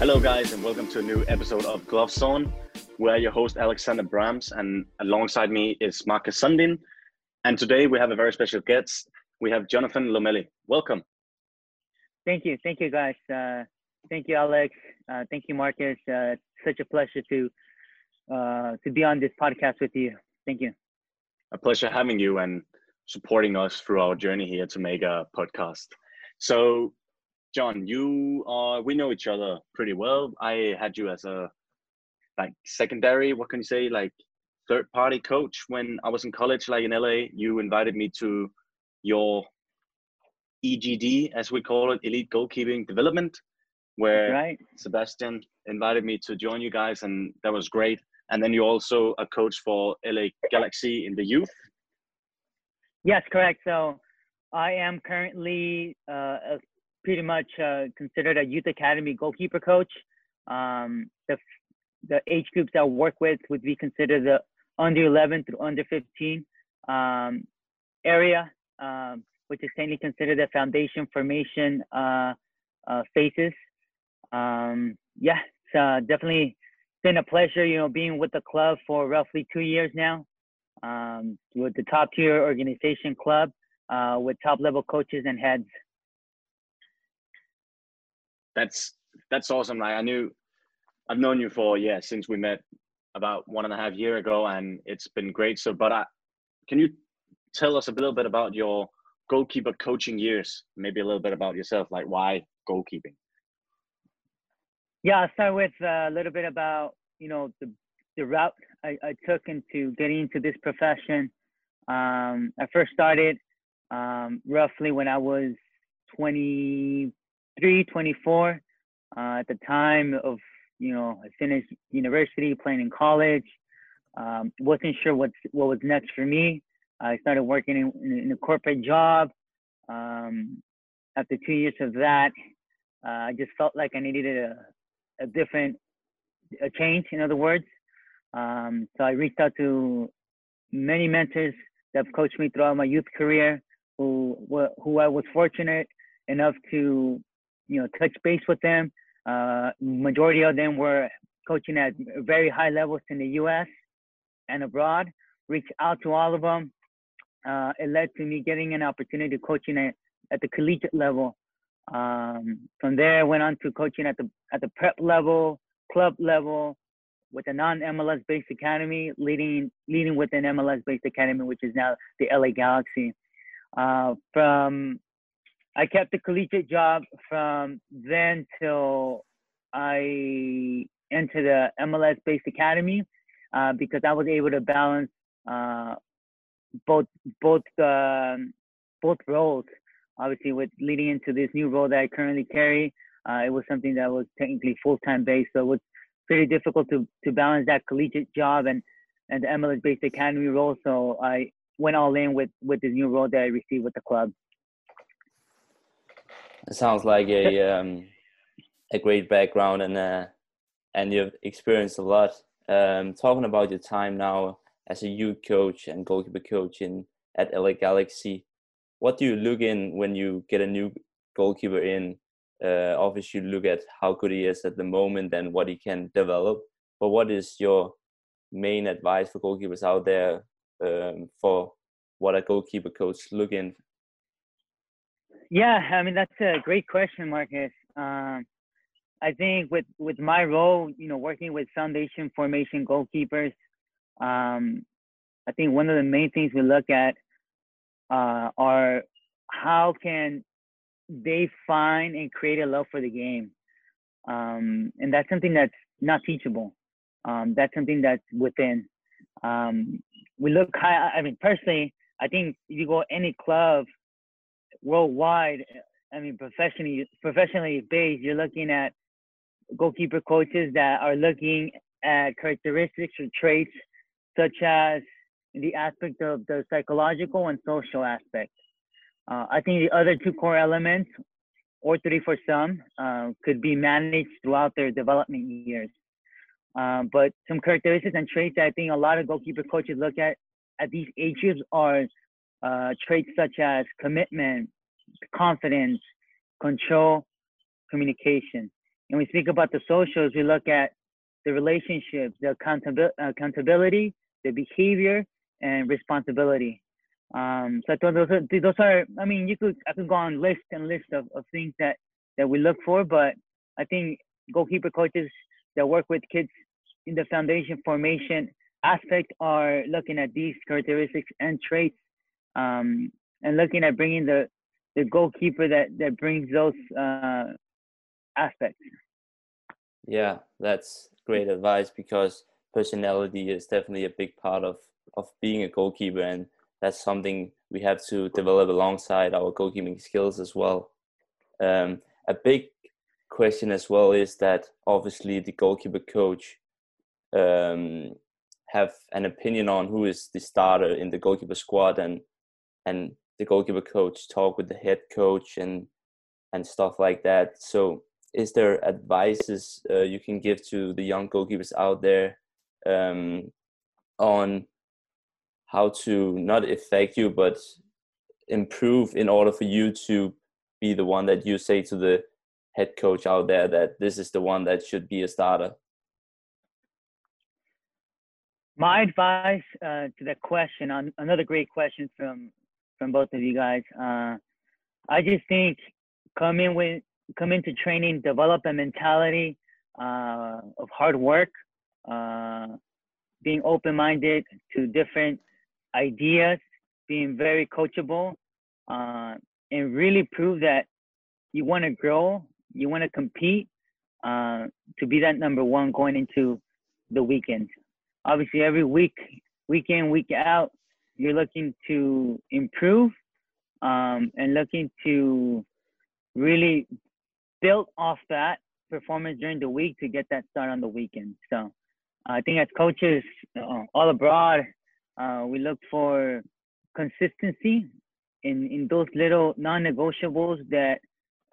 Hello, guys, and welcome to a new episode of Glove Zone. We're your host, Alexander Brahms, and alongside me is Marcus Sundin. And today we have a very special guest. We have Jonathan Lomeli. Welcome. Thank you. Thank you, guys. Uh, thank you, Alex. Uh, thank you, Marcus. Uh, such a pleasure to uh, to be on this podcast with you. Thank you. A pleasure having you and supporting us through our journey here to make a podcast. So, John, you are we know each other pretty well. I had you as a like secondary, what can you say, like third party coach when I was in college, like in LA. You invited me to your EGD, as we call it, Elite Goalkeeping Development, where right. Sebastian invited me to join you guys, and that was great. And then you're also a coach for LA Galaxy in the youth. Yes, correct. So I am currently uh, pretty much uh, considered a youth academy goalkeeper coach. Um, the the age groups I work with would be considered the under 11 through under 15 um, area, um, which is mainly considered the foundation formation uh, uh, phases. Um, yeah, it's uh, definitely been a pleasure, you know, being with the club for roughly two years now. Um, with the top tier organization club, uh, with top level coaches and heads. That's that's awesome. Like I knew, I've known you for yeah since we met about one and a half year ago, and it's been great. So, but I, can you tell us a little bit about your goalkeeper coaching years? Maybe a little bit about yourself, like why goalkeeping. Yeah, I'll start with uh, a little bit about you know the the route I, I took into getting into this profession. Um, I first started um, roughly when I was 23, 24. Uh, at the time of you know, I finished university, playing in college. Um, wasn't sure what what was next for me. I started working in, in a corporate job. Um, after two years of that, uh, I just felt like I needed a, a different, a change, in other words. Um, so I reached out to many mentors that have coached me throughout my youth career, who who I was fortunate enough to, you know, touch base with them uh, majority of them were coaching at very high levels in the U.S. and abroad. Reached out to all of them. Uh, it led to me getting an opportunity to coaching at, at the collegiate level. Um, from there, I went on to coaching at the at the prep level, club level, with a non-MLS based academy, leading leading with an MLS based academy, which is now the LA Galaxy. Uh, from I kept the collegiate job from then till I entered the MLS based academy uh, because I was able to balance uh, both both um, both roles. Obviously, with leading into this new role that I currently carry, uh, it was something that was technically full time based, so it was pretty difficult to to balance that collegiate job and and the MLS based academy role. So I went all in with with this new role that I received with the club. It sounds like a um, a great background and uh, and you've experienced a lot. Um, talking about your time now as a youth coach and goalkeeper coach in at LA Galaxy, what do you look in when you get a new goalkeeper in? Uh, obviously, you look at how good he is at the moment and what he can develop. But what is your main advice for goalkeepers out there um, for what a goalkeeper coach look in yeah, I mean that's a great question, Marcus. Um, I think with with my role, you know, working with foundation formation goalkeepers, um, I think one of the main things we look at uh, are how can they find and create a love for the game, um, and that's something that's not teachable. Um, that's something that's within. Um, we look high. I mean, personally, I think if you go any club worldwide, I mean, professionally professionally based, you're looking at goalkeeper coaches that are looking at characteristics or traits such as the aspect of the psychological and social aspect. Uh, I think the other two core elements, or three for some, uh, could be managed throughout their development years. Uh, but some characteristics and traits that I think a lot of goalkeeper coaches look at at these ages are uh, traits such as commitment, confidence, control, communication. and we speak about the socials, we look at the relationships, the accountability, accountability the behavior, and responsibility. Um, so those are, those are, I mean, you could, I could go on list and list of, of things that, that we look for, but I think goalkeeper coaches that work with kids in the foundation formation aspect are looking at these characteristics and traits um, and looking at bringing the, the goalkeeper that, that brings those uh, aspects. Yeah, that's great advice because personality is definitely a big part of, of being a goalkeeper and that's something we have to develop alongside our goalkeeping skills as well. Um, a big question as well is that obviously the goalkeeper coach um, have an opinion on who is the starter in the goalkeeper squad and and the goalkeeper coach talk with the head coach and and stuff like that. So is there advices uh, you can give to the young goalkeepers out there um, on how to not affect you but improve in order for you to be the one that you say to the head coach out there that this is the one that should be a starter my advice uh, to that question on another great question from from both of you guys uh, i just think come in with come into training develop a mentality uh, of hard work uh, being open-minded to different ideas, being very coachable, uh, and really prove that you want to grow, you want to compete, uh, to be that number one going into the weekend. Obviously, every week, week in, week out, you're looking to improve um, and looking to really build off that performance during the week to get that start on the weekend. So I think as coaches uh, all abroad, uh, we look for consistency in, in those little non-negotiables that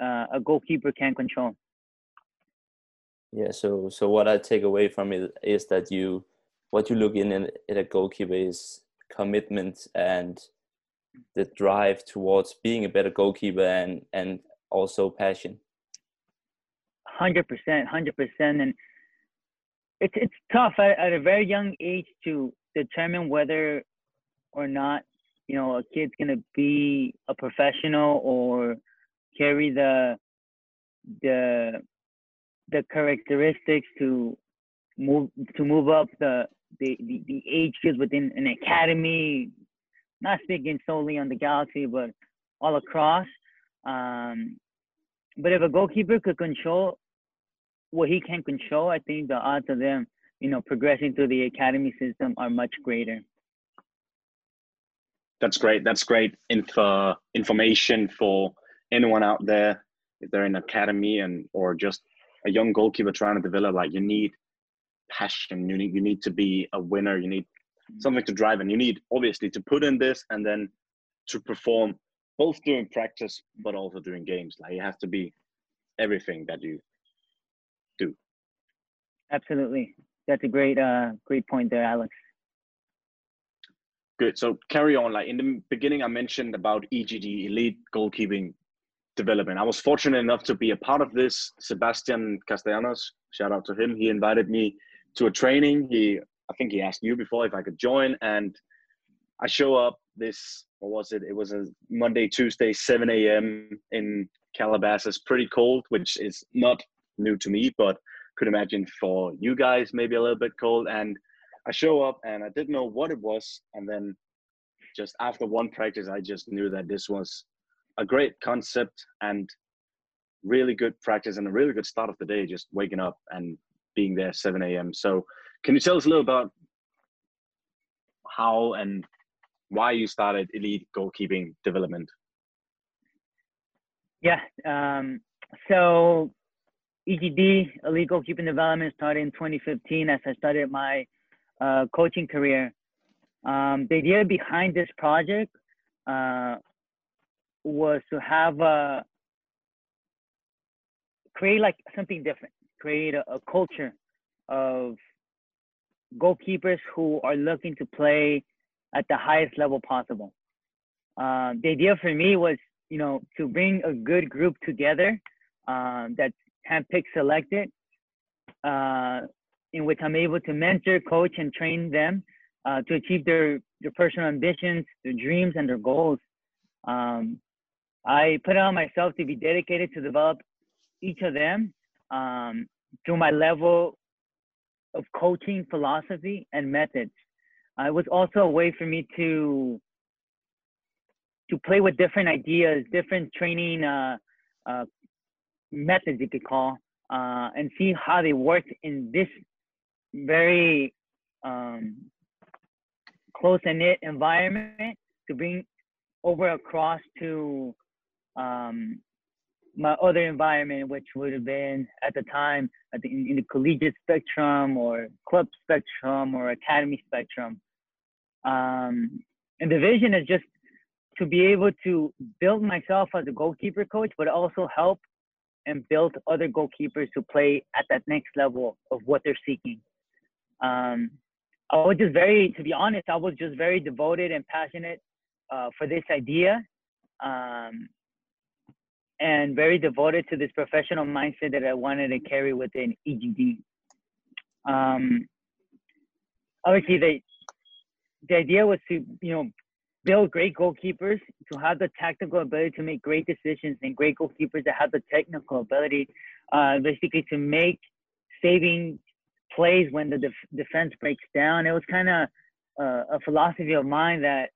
uh, a goalkeeper can control. Yeah. So so what I take away from it is that you what you look in in a goalkeeper is commitment and the drive towards being a better goalkeeper and and also passion. Hundred percent, hundred percent, and it's it's tough at, at a very young age to determine whether or not you know a kid's gonna be a professional or carry the the the characteristics to move to move up the the, the, the age kids within an academy not speaking solely on the galaxy but all across um, but if a goalkeeper could control what he can control i think the odds of them you know, progressing through the academy system are much greater. That's great. That's great info information for anyone out there if they're in academy and or just a young goalkeeper trying to develop. Like you need passion. You need you need to be a winner. You need something to drive, and you need obviously to put in this and then to perform both during practice but also during games. Like you have to be everything that you do. Absolutely that's a great uh great point there, Alex. Good. So carry on. Like in the beginning, I mentioned about EGD, Elite Goalkeeping Development. I was fortunate enough to be a part of this. Sebastian Castellanos, shout out to him. He invited me to a training. He, I think he asked you before if I could join, and I show up this. What was it? It was a Monday, Tuesday, 7 a.m. in Calabasas. Pretty cold, which is not new to me, but could imagine for you guys maybe a little bit cold. And I show up and I didn't know what it was. And then just after one practice, I just knew that this was a great concept and really good practice and a really good start of the day, just waking up and being there 7 a.m. So can you tell us a little about how and why you started elite goalkeeping development? Yeah. Um, so EGD, elite goalkeeping Development, started in 2015 as I started my uh, coaching career. Um, the idea behind this project uh, was to have a, create like something different, create a, a culture of goalkeepers who are looking to play at the highest level possible. Uh, the idea for me was, you know, to bring a good group together uh, that's handpicked, selected, uh, in which I'm able to mentor, coach, and train them uh, to achieve their their personal ambitions, their dreams, and their goals. Um, I put it on myself to be dedicated to develop each of them um, through my level of coaching philosophy and methods. Uh, it was also a way for me to to play with different ideas, different training uh, uh, methods you could call, uh, and see how they work in this very um, close and knit environment to bring over across to um, my other environment, which would have been at the time at the, in, in the collegiate spectrum or club spectrum or academy spectrum. Um, and the vision is just to be able to build myself as a goalkeeper coach, but also help and build other goalkeepers to play at that next level of what they're seeking. Um, I was just very, to be honest, I was just very devoted and passionate uh, for this idea, um, and very devoted to this professional mindset that I wanted to carry within EGD. Um, obviously, the the idea was to you know build great goalkeepers to have the tactical ability to make great decisions and great goalkeepers that have the technical ability uh, basically to make saving plays when the def- defense breaks down. It was kind of uh, a philosophy of mine that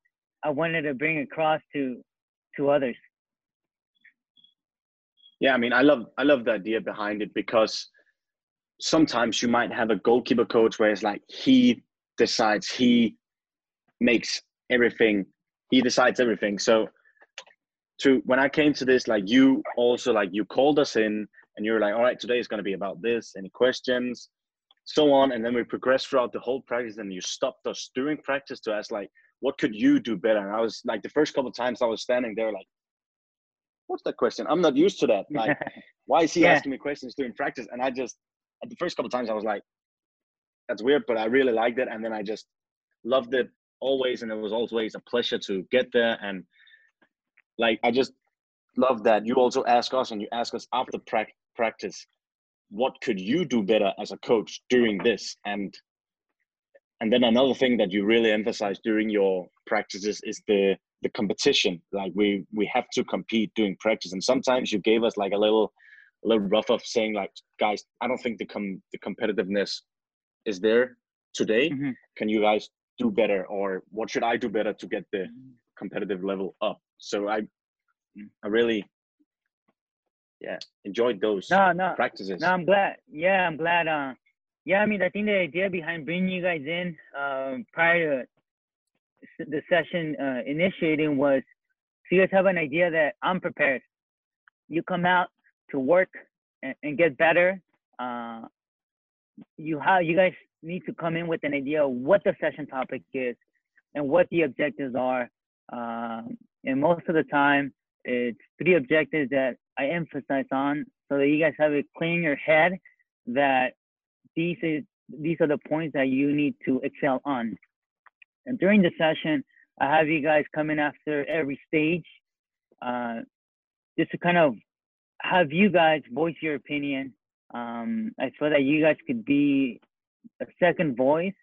I wanted to bring across to to others. Yeah, I mean, I love I love the idea behind it because sometimes you might have a goalkeeper coach where it's like he decides he makes everything he decides everything. So to when i came to this like you also like you called us in and you were like all right today is going to be about this any questions so on and then we progressed throughout the whole practice and you stopped us during practice to ask like what could you do better? And i was like the first couple times i was standing there like what's that question? I'm not used to that. Like why is he yeah. asking me questions during practice? And i just at the first couple times i was like that's weird but i really liked it. And then i just loved it always and it was always a pleasure to get there. And like i just love that you also ask us and you ask us after pra- practice what could you do better as a coach during this? And and then another thing that you really emphasize during your practices is the the competition. Like we we have to compete during practice. And sometimes you gave us like a little a little rough of saying like guys i don't think the com the competitiveness is there today. Mm-hmm. can you guys do better? Or what should i do better to get the competitive level up? So i i really yeah enjoyed those no no. practices. No i'm glad yeah i'm glad uh yeah i mean i think the idea behind bringing you guys in um prior to the session uh, initiating was so you guys have an idea that i'm prepared you come out to work and, and get better uh you have you guys need to come in with an idea of what the session topic is and what the objectives are. Um, and most of the time, it's three objectives that I emphasize on so that you guys have it clear in your head that these is these are the points that you need to excel on. And during the session, I have you guys come in after every stage, uh, just to kind of have you guys voice your opinion. Um, I feel that you guys could be a second voice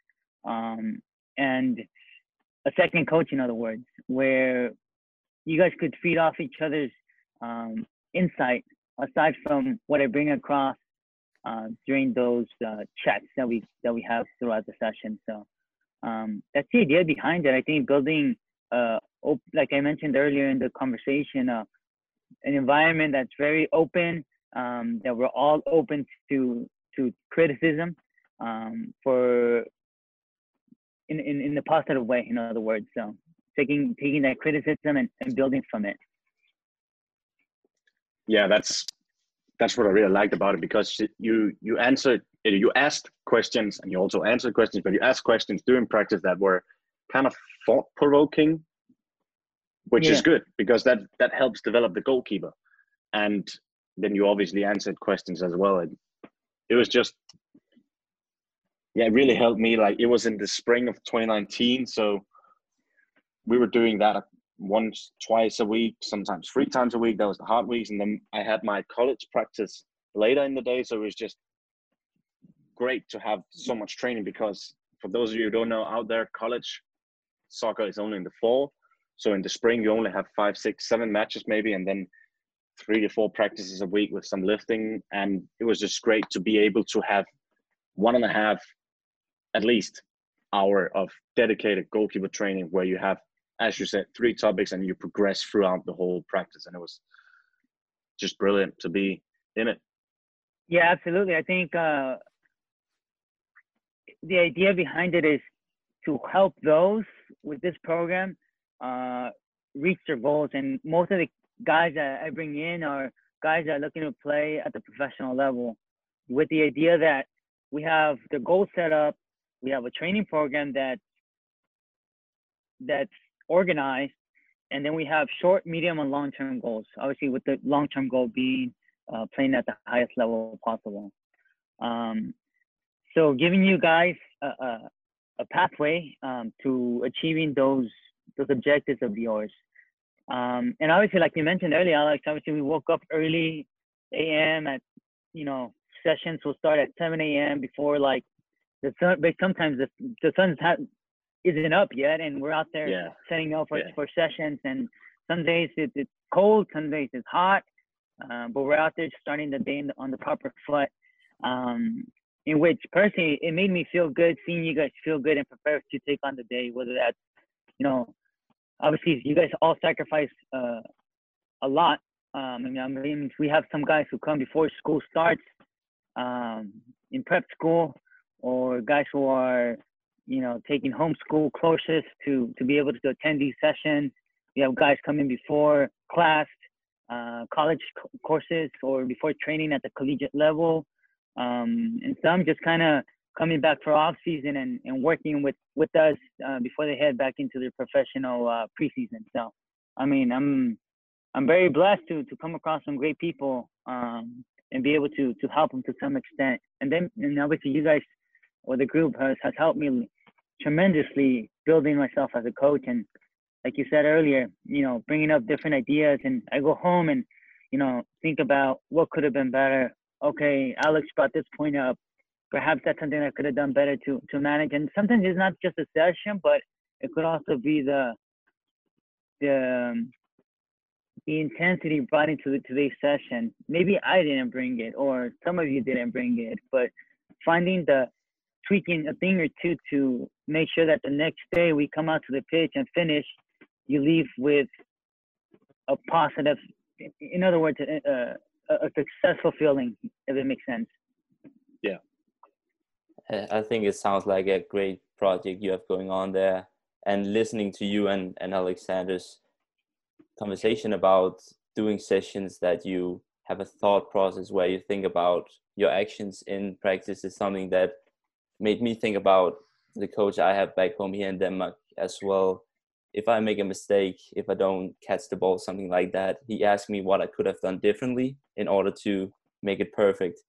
um, and a second coach, in other words, where you guys could feed off each other's um, insight aside from what I bring across uh, during those uh, chats that we that we have throughout the session. So um, that's the idea behind it. I think building, uh, op- like I mentioned earlier in the conversation, uh, an environment that's very open, um, that we're all open to to criticism, um, for in, in in the positive way. In other words, so taking taking that criticism and, and building from it. Yeah, that's that's what I really liked about it because you you answered you asked questions and you also answered questions, but you asked questions during practice that were kind of thought provoking, which yeah. is good because that that helps develop the goalkeeper. And then you obviously answered questions as well. And it was just yeah, it really helped me. Like it was in the spring of 2019, so we were doing that once, twice a week, sometimes three times a week. That was the hard weeks, and then I had my college practice later in the day, so it was just great to have so much training because for those of you who don't know out there, college soccer is only in the fall. So in the spring, you only have five, six, seven matches maybe, and then three to four practices a week with some lifting. And it was just great to be able to have one and a half, at least, hour of dedicated goalkeeper training where you have, as you said, three topics and you progress throughout the whole practice. And it was just brilliant to be in it. Yeah, absolutely. I think uh, the idea behind it is to help those with this program uh, reach their goals. And most of the guys that I bring in are guys that are looking to play at the professional level with the idea that we have the goal set up, we have a training program that that's organized, and then we have short, medium, and long-term goals. Obviously, with the long-term goal being uh, playing at the highest level possible. Um, so, giving you guys a, a, a pathway um, to achieving those those objectives of yours. Um, and obviously, like you mentioned earlier, Alex, obviously we woke up early a.m. at, you know, sessions will start at 7 a.m. before like the sun, but sometimes the, the sun's ha- isn't up yet and we're out there Yeah. setting up for, Yeah. for sessions. And some days it, it's cold, some days it's hot, uh, but we're out there starting the day in the, on the proper foot. Um, in which personally, it made me feel good seeing you guys feel good and prepared to take on the day, whether that's, you know, obviously you guys all sacrifice uh, a lot. Um, I mean, I mean, we have some guys who come before school starts um, in prep school, or guys who are, you know, taking homeschool courses to to be able to attend these sessions. We have guys coming before class, uh, college co- courses, or before training at the collegiate level, um, and some just kind of coming back for off season and, and working with with us uh, before they head back into their professional uh, preseason. So, I mean, I'm I'm very blessed to to come across some great people um, and be able to to help them to some extent. And then, and obviously, you guys or the group has has helped me tremendously building myself as a coach. And like you said earlier, you know, bringing up different ideas. And I go home and you know think about what could have been better. Okay, Alex brought this point up perhaps that's something I could have done better to to manage. And sometimes it's not just a session, but it could also be the the um, the intensity brought into the, today's session. Maybe I didn't bring it, or some of you didn't bring it, but finding the tweaking a thing or two to make sure that the next day we come out to the pitch and finish, you leave with a positive. In other words, a, a, a successful feeling, if it makes sense. Yeah. I think it sounds like a great project you have going on there. And listening to you and, and Alexander's conversation about doing sessions that you have a thought process where you think about your actions in practice is something that made me think about the coach I have back home here in Denmark as well. If I make a mistake, if I don't catch the ball, something like that, he asked me what I could have done differently in order to make it perfect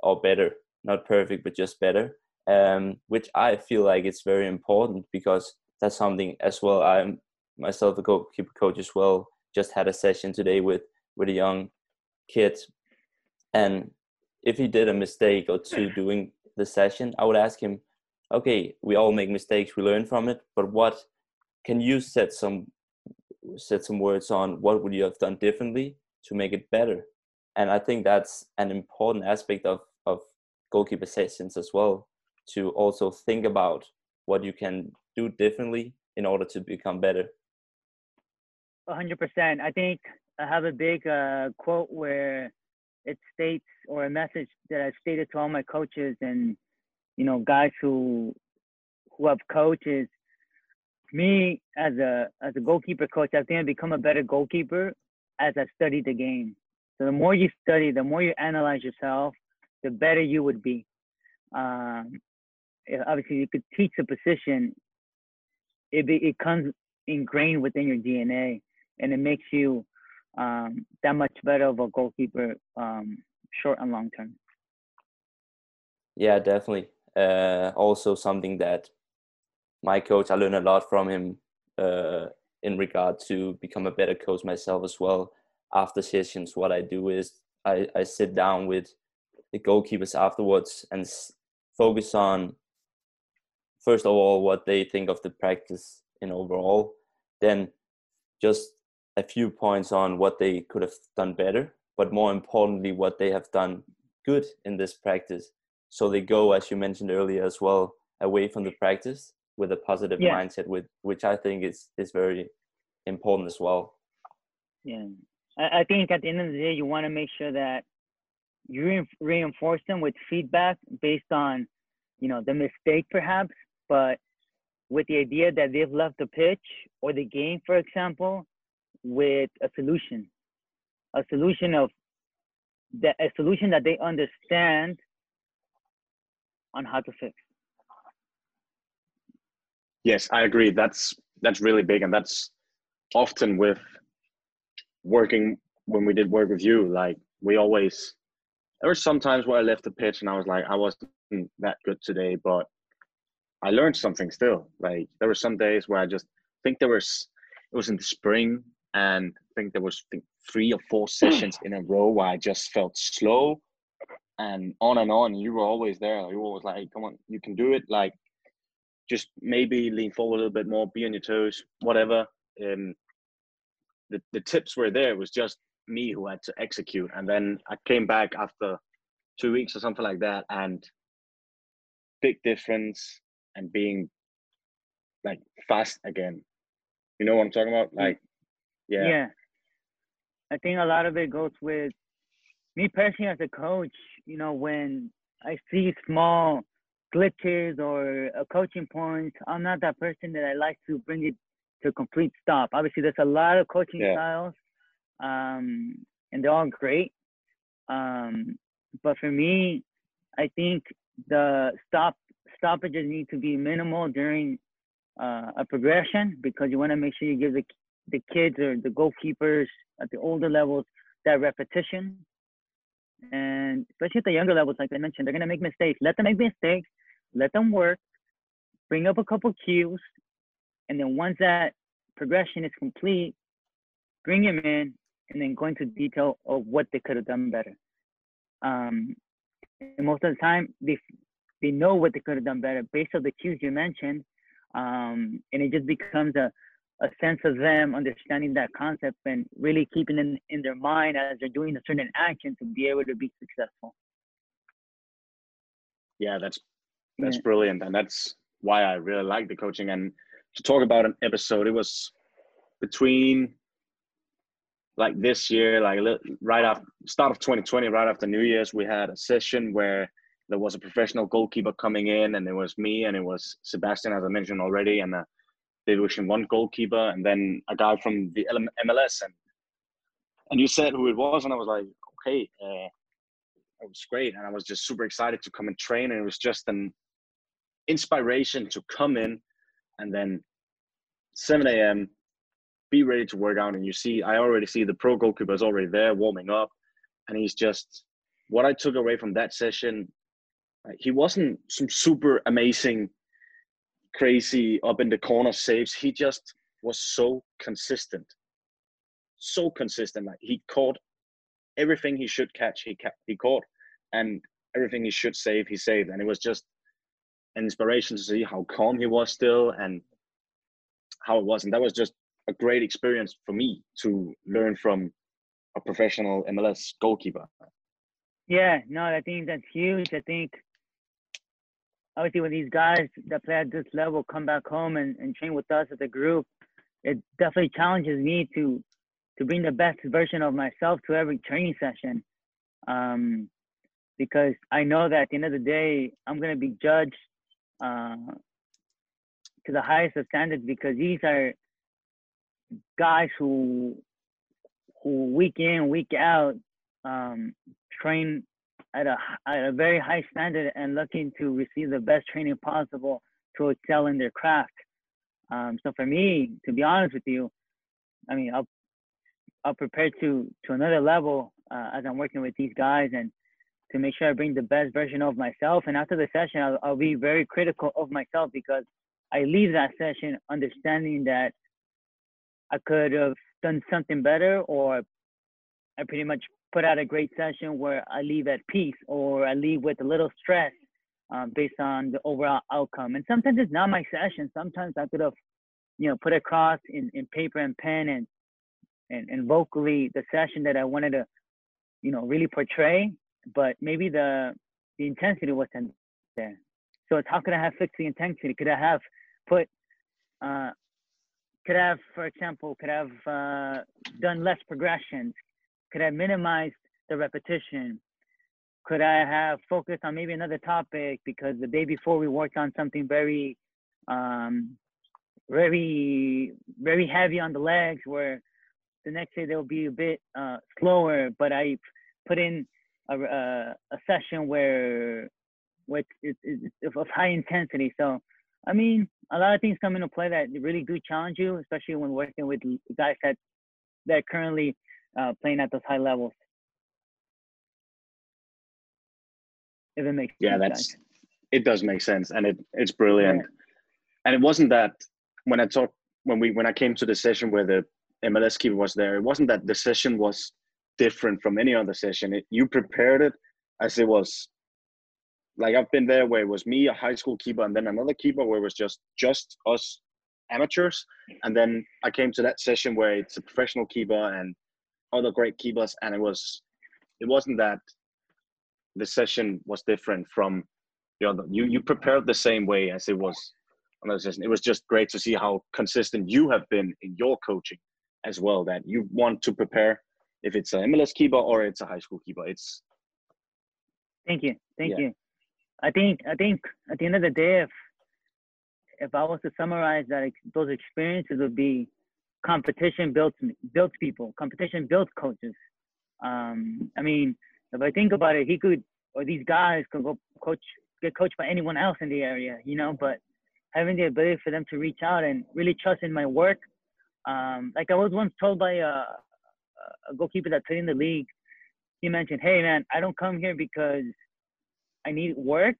or better. Not perfect, but just better um, which I feel like it's very important because that's something as well. I'm myself a goalkeeper coach as well. Just had a session today with with a young kid, and if he did a mistake or two doing the session, I would ask him, "Okay, we all make mistakes. We learn from it, but what can you set some set some words on? What would you have done differently to make it better?" And I think that's an important aspect of of goalkeeper sessions as well to also think about what you can do differently in order to become better. 100%. I think I have a big uh, quote where it states, or a message that I've stated to all my coaches and, you know, guys who who have coaches. Me as a as a goalkeeper coach, I think I become a better goalkeeper as I study the game. So the more you study, the more you analyze yourself, the better you would be. Um, obviously, you could teach the position. It be, it comes ingrained within your DNA, and it makes you um, that much better of a goalkeeper, um, short and long term. Yeah, definitely. Uh, also, something that my coach, I learned a lot from him uh, in regard to become a better coach myself as well. After sessions, what I do is I, I sit down with the goalkeepers afterwards and focus on first of all what they think of the practice in overall, then just a few points on what they could have done better, but more importantly, what they have done good in this practice. So they go, as you mentioned earlier as well, away from the practice with a positive yeah. mindset, with which I think is is very important as well. Yeah, I think at the end of the day, you want to make sure that you reinforce them with feedback based on, you know, the mistake perhaps, but with the idea that they've left the pitch or the game, for example, with a solution, a solution of that a solution that they understand on how to fix. Yes, I agree. That's that's really big, and that's often with working when we did work with you. Like we always, there were some times where I left the pitch and I was like, I wasn't that good today, but I learned something still. Like there were some days where I just think there was it was in the spring and I think there was think, three or four hmm. sessions in a row where I just felt slow and on and on. You were always there. You were always like, come on, you can do it. Like just maybe lean forward a little bit more, be on your toes, whatever. Um, the, the tips were there. It was just me who had to execute. And then I came back after two weeks or something like that and big difference and being like fast again. You know what I'm talking about? Mm. Like, yeah. Yeah. I think a lot of it goes with me personally as a coach. You know, when I see small glitches or a coaching point, I'm not that person that I like to bring it to a complete stop. Obviously, there's a lot of coaching yeah. styles, um, and they're all great. Um, but for me, I think the stop stoppages need to be minimal during uh, a progression because you want to make sure you give the the kids or the goalkeepers at the older levels that repetition. And especially at the younger levels, like I mentioned, they're gonna make mistakes. Let them make mistakes. Let them work. Bring up a couple cues, and then once that progression is complete, bring them in, and then go into detail of what they could have done better. Um, and most of the time, they they know what they could have done better based on the cues you mentioned, um, and it just becomes a a sense of them understanding that concept and really keeping it in, in their mind as they're doing a certain action to be able to be successful. Yeah, that's that's brilliant, and that's why I really like the coaching. And to talk about an episode, it was between like this year, like right after start of 2020, right after New Year's, we had a session where there was a professional goalkeeper coming in, and it was me, and it was Sebastian, as I mentioned already, and a Division One goalkeeper, and then a guy from the MLS, and and you said who it was, and I was like, okay, uh, it was great, and I was just super excited to come and train, and it was just an inspiration to come in, and then 7 a.m. be ready to work out, and you see, I already see the pro goalkeeper is already there warming up, and he's just what I took away from that session. He wasn't some super amazing crazy up in the corner saves. He just was so consistent, so consistent. Like he caught everything he should catch. He ca- he caught, and everything he should save, he saved. And it was just an inspiration to see how calm he was still and how it was. And that was just a great experience for me to learn from a professional MLS goalkeeper. Yeah, no, I think that's huge. I think obviously when these guys that play at this level come back home and, and train with us as a group, it definitely challenges me to to bring the best version of myself to every training session. Um, because I know that at the end of the day, I'm gonna be judged uh, to the highest of standards because these are guys who who week in week out um, train at a, at a very high standard and looking to receive the best training possible to excel in their craft. Um, so for me, to be honest with you, I mean, I'll, I'll prepare to, to another level uh, as I'm working with these guys and to make sure I bring the best version of myself. And after the session, I'll, I'll be very critical of myself because I leave that session understanding that I could have done something better or I pretty much put out a great session where I leave at peace or I leave with a little stress um, based on the overall outcome. And sometimes it's not my session. Sometimes I could have, you know, put across in, in paper and pen and, and and vocally the session that I wanted to, you know, really portray. But maybe the the intensity wasn't there. So it's how could I have fixed the intensity? Could I have put uh, could I have, for example, could I have uh, done less progressions? Could I have minimized the repetition? Could I have focused on maybe another topic because the day before we worked on something very, um, very, very heavy on the legs, where the next day they'll be a bit uh, slower. But I put in a, a, a session where, with it's, of high intensity. So I mean, a lot of things come into play that really do challenge you, especially when working with guys that that are currently uh, playing at those high levels. If it makes yeah, that's it does make sense, and it it's brilliant. Yeah. And it wasn't that when I talked when we when I came to the session where the MLS keeper was there, it wasn't that the session was different from any other session. It, you prepared it as it was like I've been there where it was me, a high school keeper, and then another keeper where it was just just us amateurs. And then I came to that session where it's a professional keeper and other great keepers, and it was it wasn't that the session was different from the other. You you prepared the same way as it was on the session. It was just great to see how consistent you have been in your coaching as well. That you want to prepare if it's an MLS keeper or it's a high school keeper. It's Thank you. Thank yeah. you. I think I think at the end of the day, if if I was to summarize that those experiences would be competition builds builds people, competition builds coaches. Um, I mean, if I think about it, he could or these guys could go coach get coached by anyone else in the area, you know. But having the ability for them to reach out and really trust in my work, um, like I was once told by a, a goalkeeper that played in the league, he mentioned, "Hey man, I don't come here because I need work,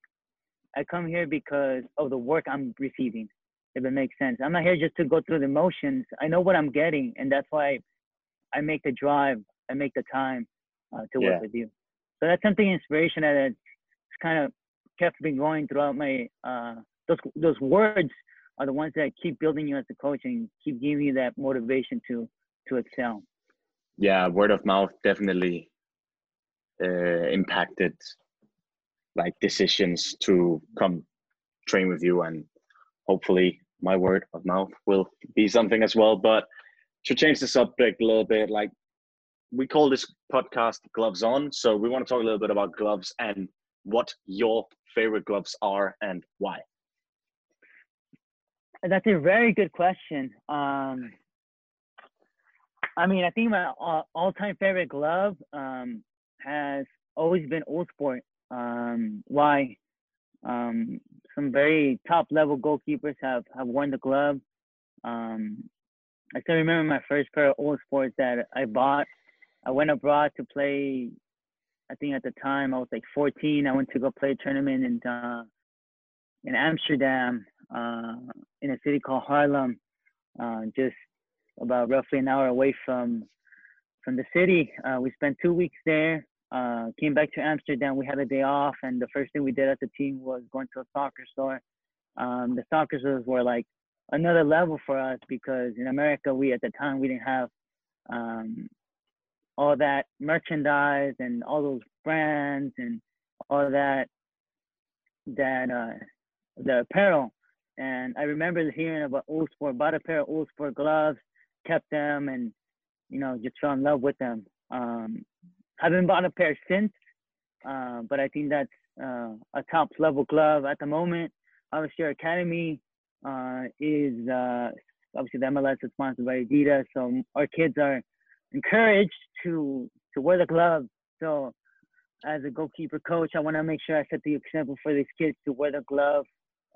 I come here because of the work I'm receiving, if it makes sense. I'm not here just to go through the motions. I know what I'm getting, and that's why I make the drive, I make the time uh, to yeah. work with you. So that's something inspiration that has kind of kept me going throughout my uh, those those words are the ones that keep building you as a coach and keep giving you that motivation to to excel. Yeah, word of mouth definitely uh, impacted like decisions to come train with you and hopefully my word of mouth will be something as well. But to change the subject a little bit like we call this podcast gloves on. So we want to talk a little bit about gloves and what your favorite gloves are and why. That's a very good question. Um i mean i think my all-time favorite glove um has always been Uhlsport um, why um, some very top level goalkeepers have, have worn the glove. Um, I still remember my first pair of Uhlsports that I bought. I went abroad to play. I think at the time I was like 14. I went to go play a tournament in uh, in Amsterdam, uh, in a city called Haarlem, uh, just about roughly an hour away from from the city. Uh, we spent two weeks there. Uh, came back to Amsterdam. We had a day off, and the first thing we did as a team was going to a soccer store. Um, the soccer stores were like another level for us because in America, we at the time we didn't have um, all that merchandise and all those brands and all that that uh, the apparel. And I remember hearing about Uhlsport, bought a pair of Uhlsport gloves, kept them, and you know just fell in love with them. Um, haven't bought a pair since, uh, but I think that's uh, a top level glove at the moment. Obviously, our academy uh, is uh, obviously the MLS is sponsored by Adidas, so our kids are encouraged to to wear the glove. So, as a goalkeeper coach, I want to make sure I set the example for these kids to wear the glove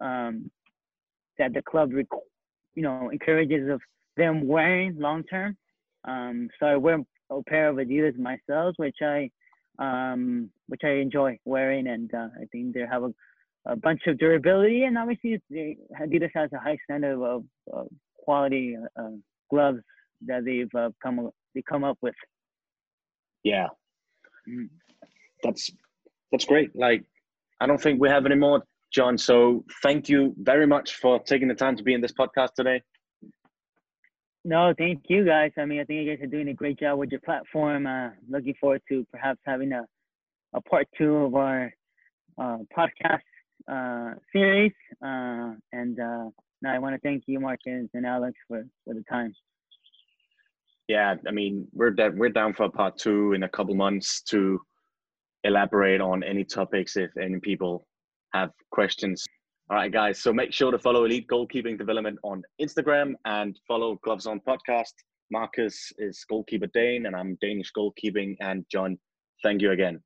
um, that the club, rec- you know, encourages of them wearing long term. Um, so I wear a pair of Adidas myself, which I um, which I enjoy wearing, and uh, I think they have a, a bunch of durability, and obviously they, Adidas has a high standard of, of quality uh, gloves that they've uh, come they come up with. Yeah, Mm. That's that's great. Like I don't think we have any more, John. So thank you very much for taking the time to be in this podcast today. No, thank you guys. I mean, I think you guys are doing a great job with your platform. Uh, looking forward to perhaps having a, a part two of our uh, podcast uh, series. Uh, and uh, now I want to thank you, Marcus and Alex, for, for the time. Yeah, I mean, we're da- we're down for a part two in a couple months to elaborate on any topics if any people have questions. All right, guys. So make sure to follow Elite Goalkeeping Development on Instagram and follow Gloves On Podcast. Marcus is goalkeeper Dane, and I'm Danish goalkeeping. And John, thank you again.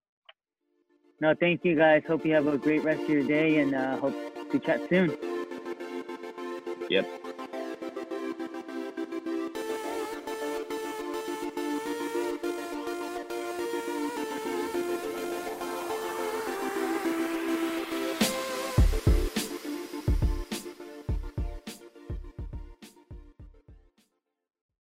No, thank you guys. Hope you have a great rest of your day and uh, hope to chat soon. Yep.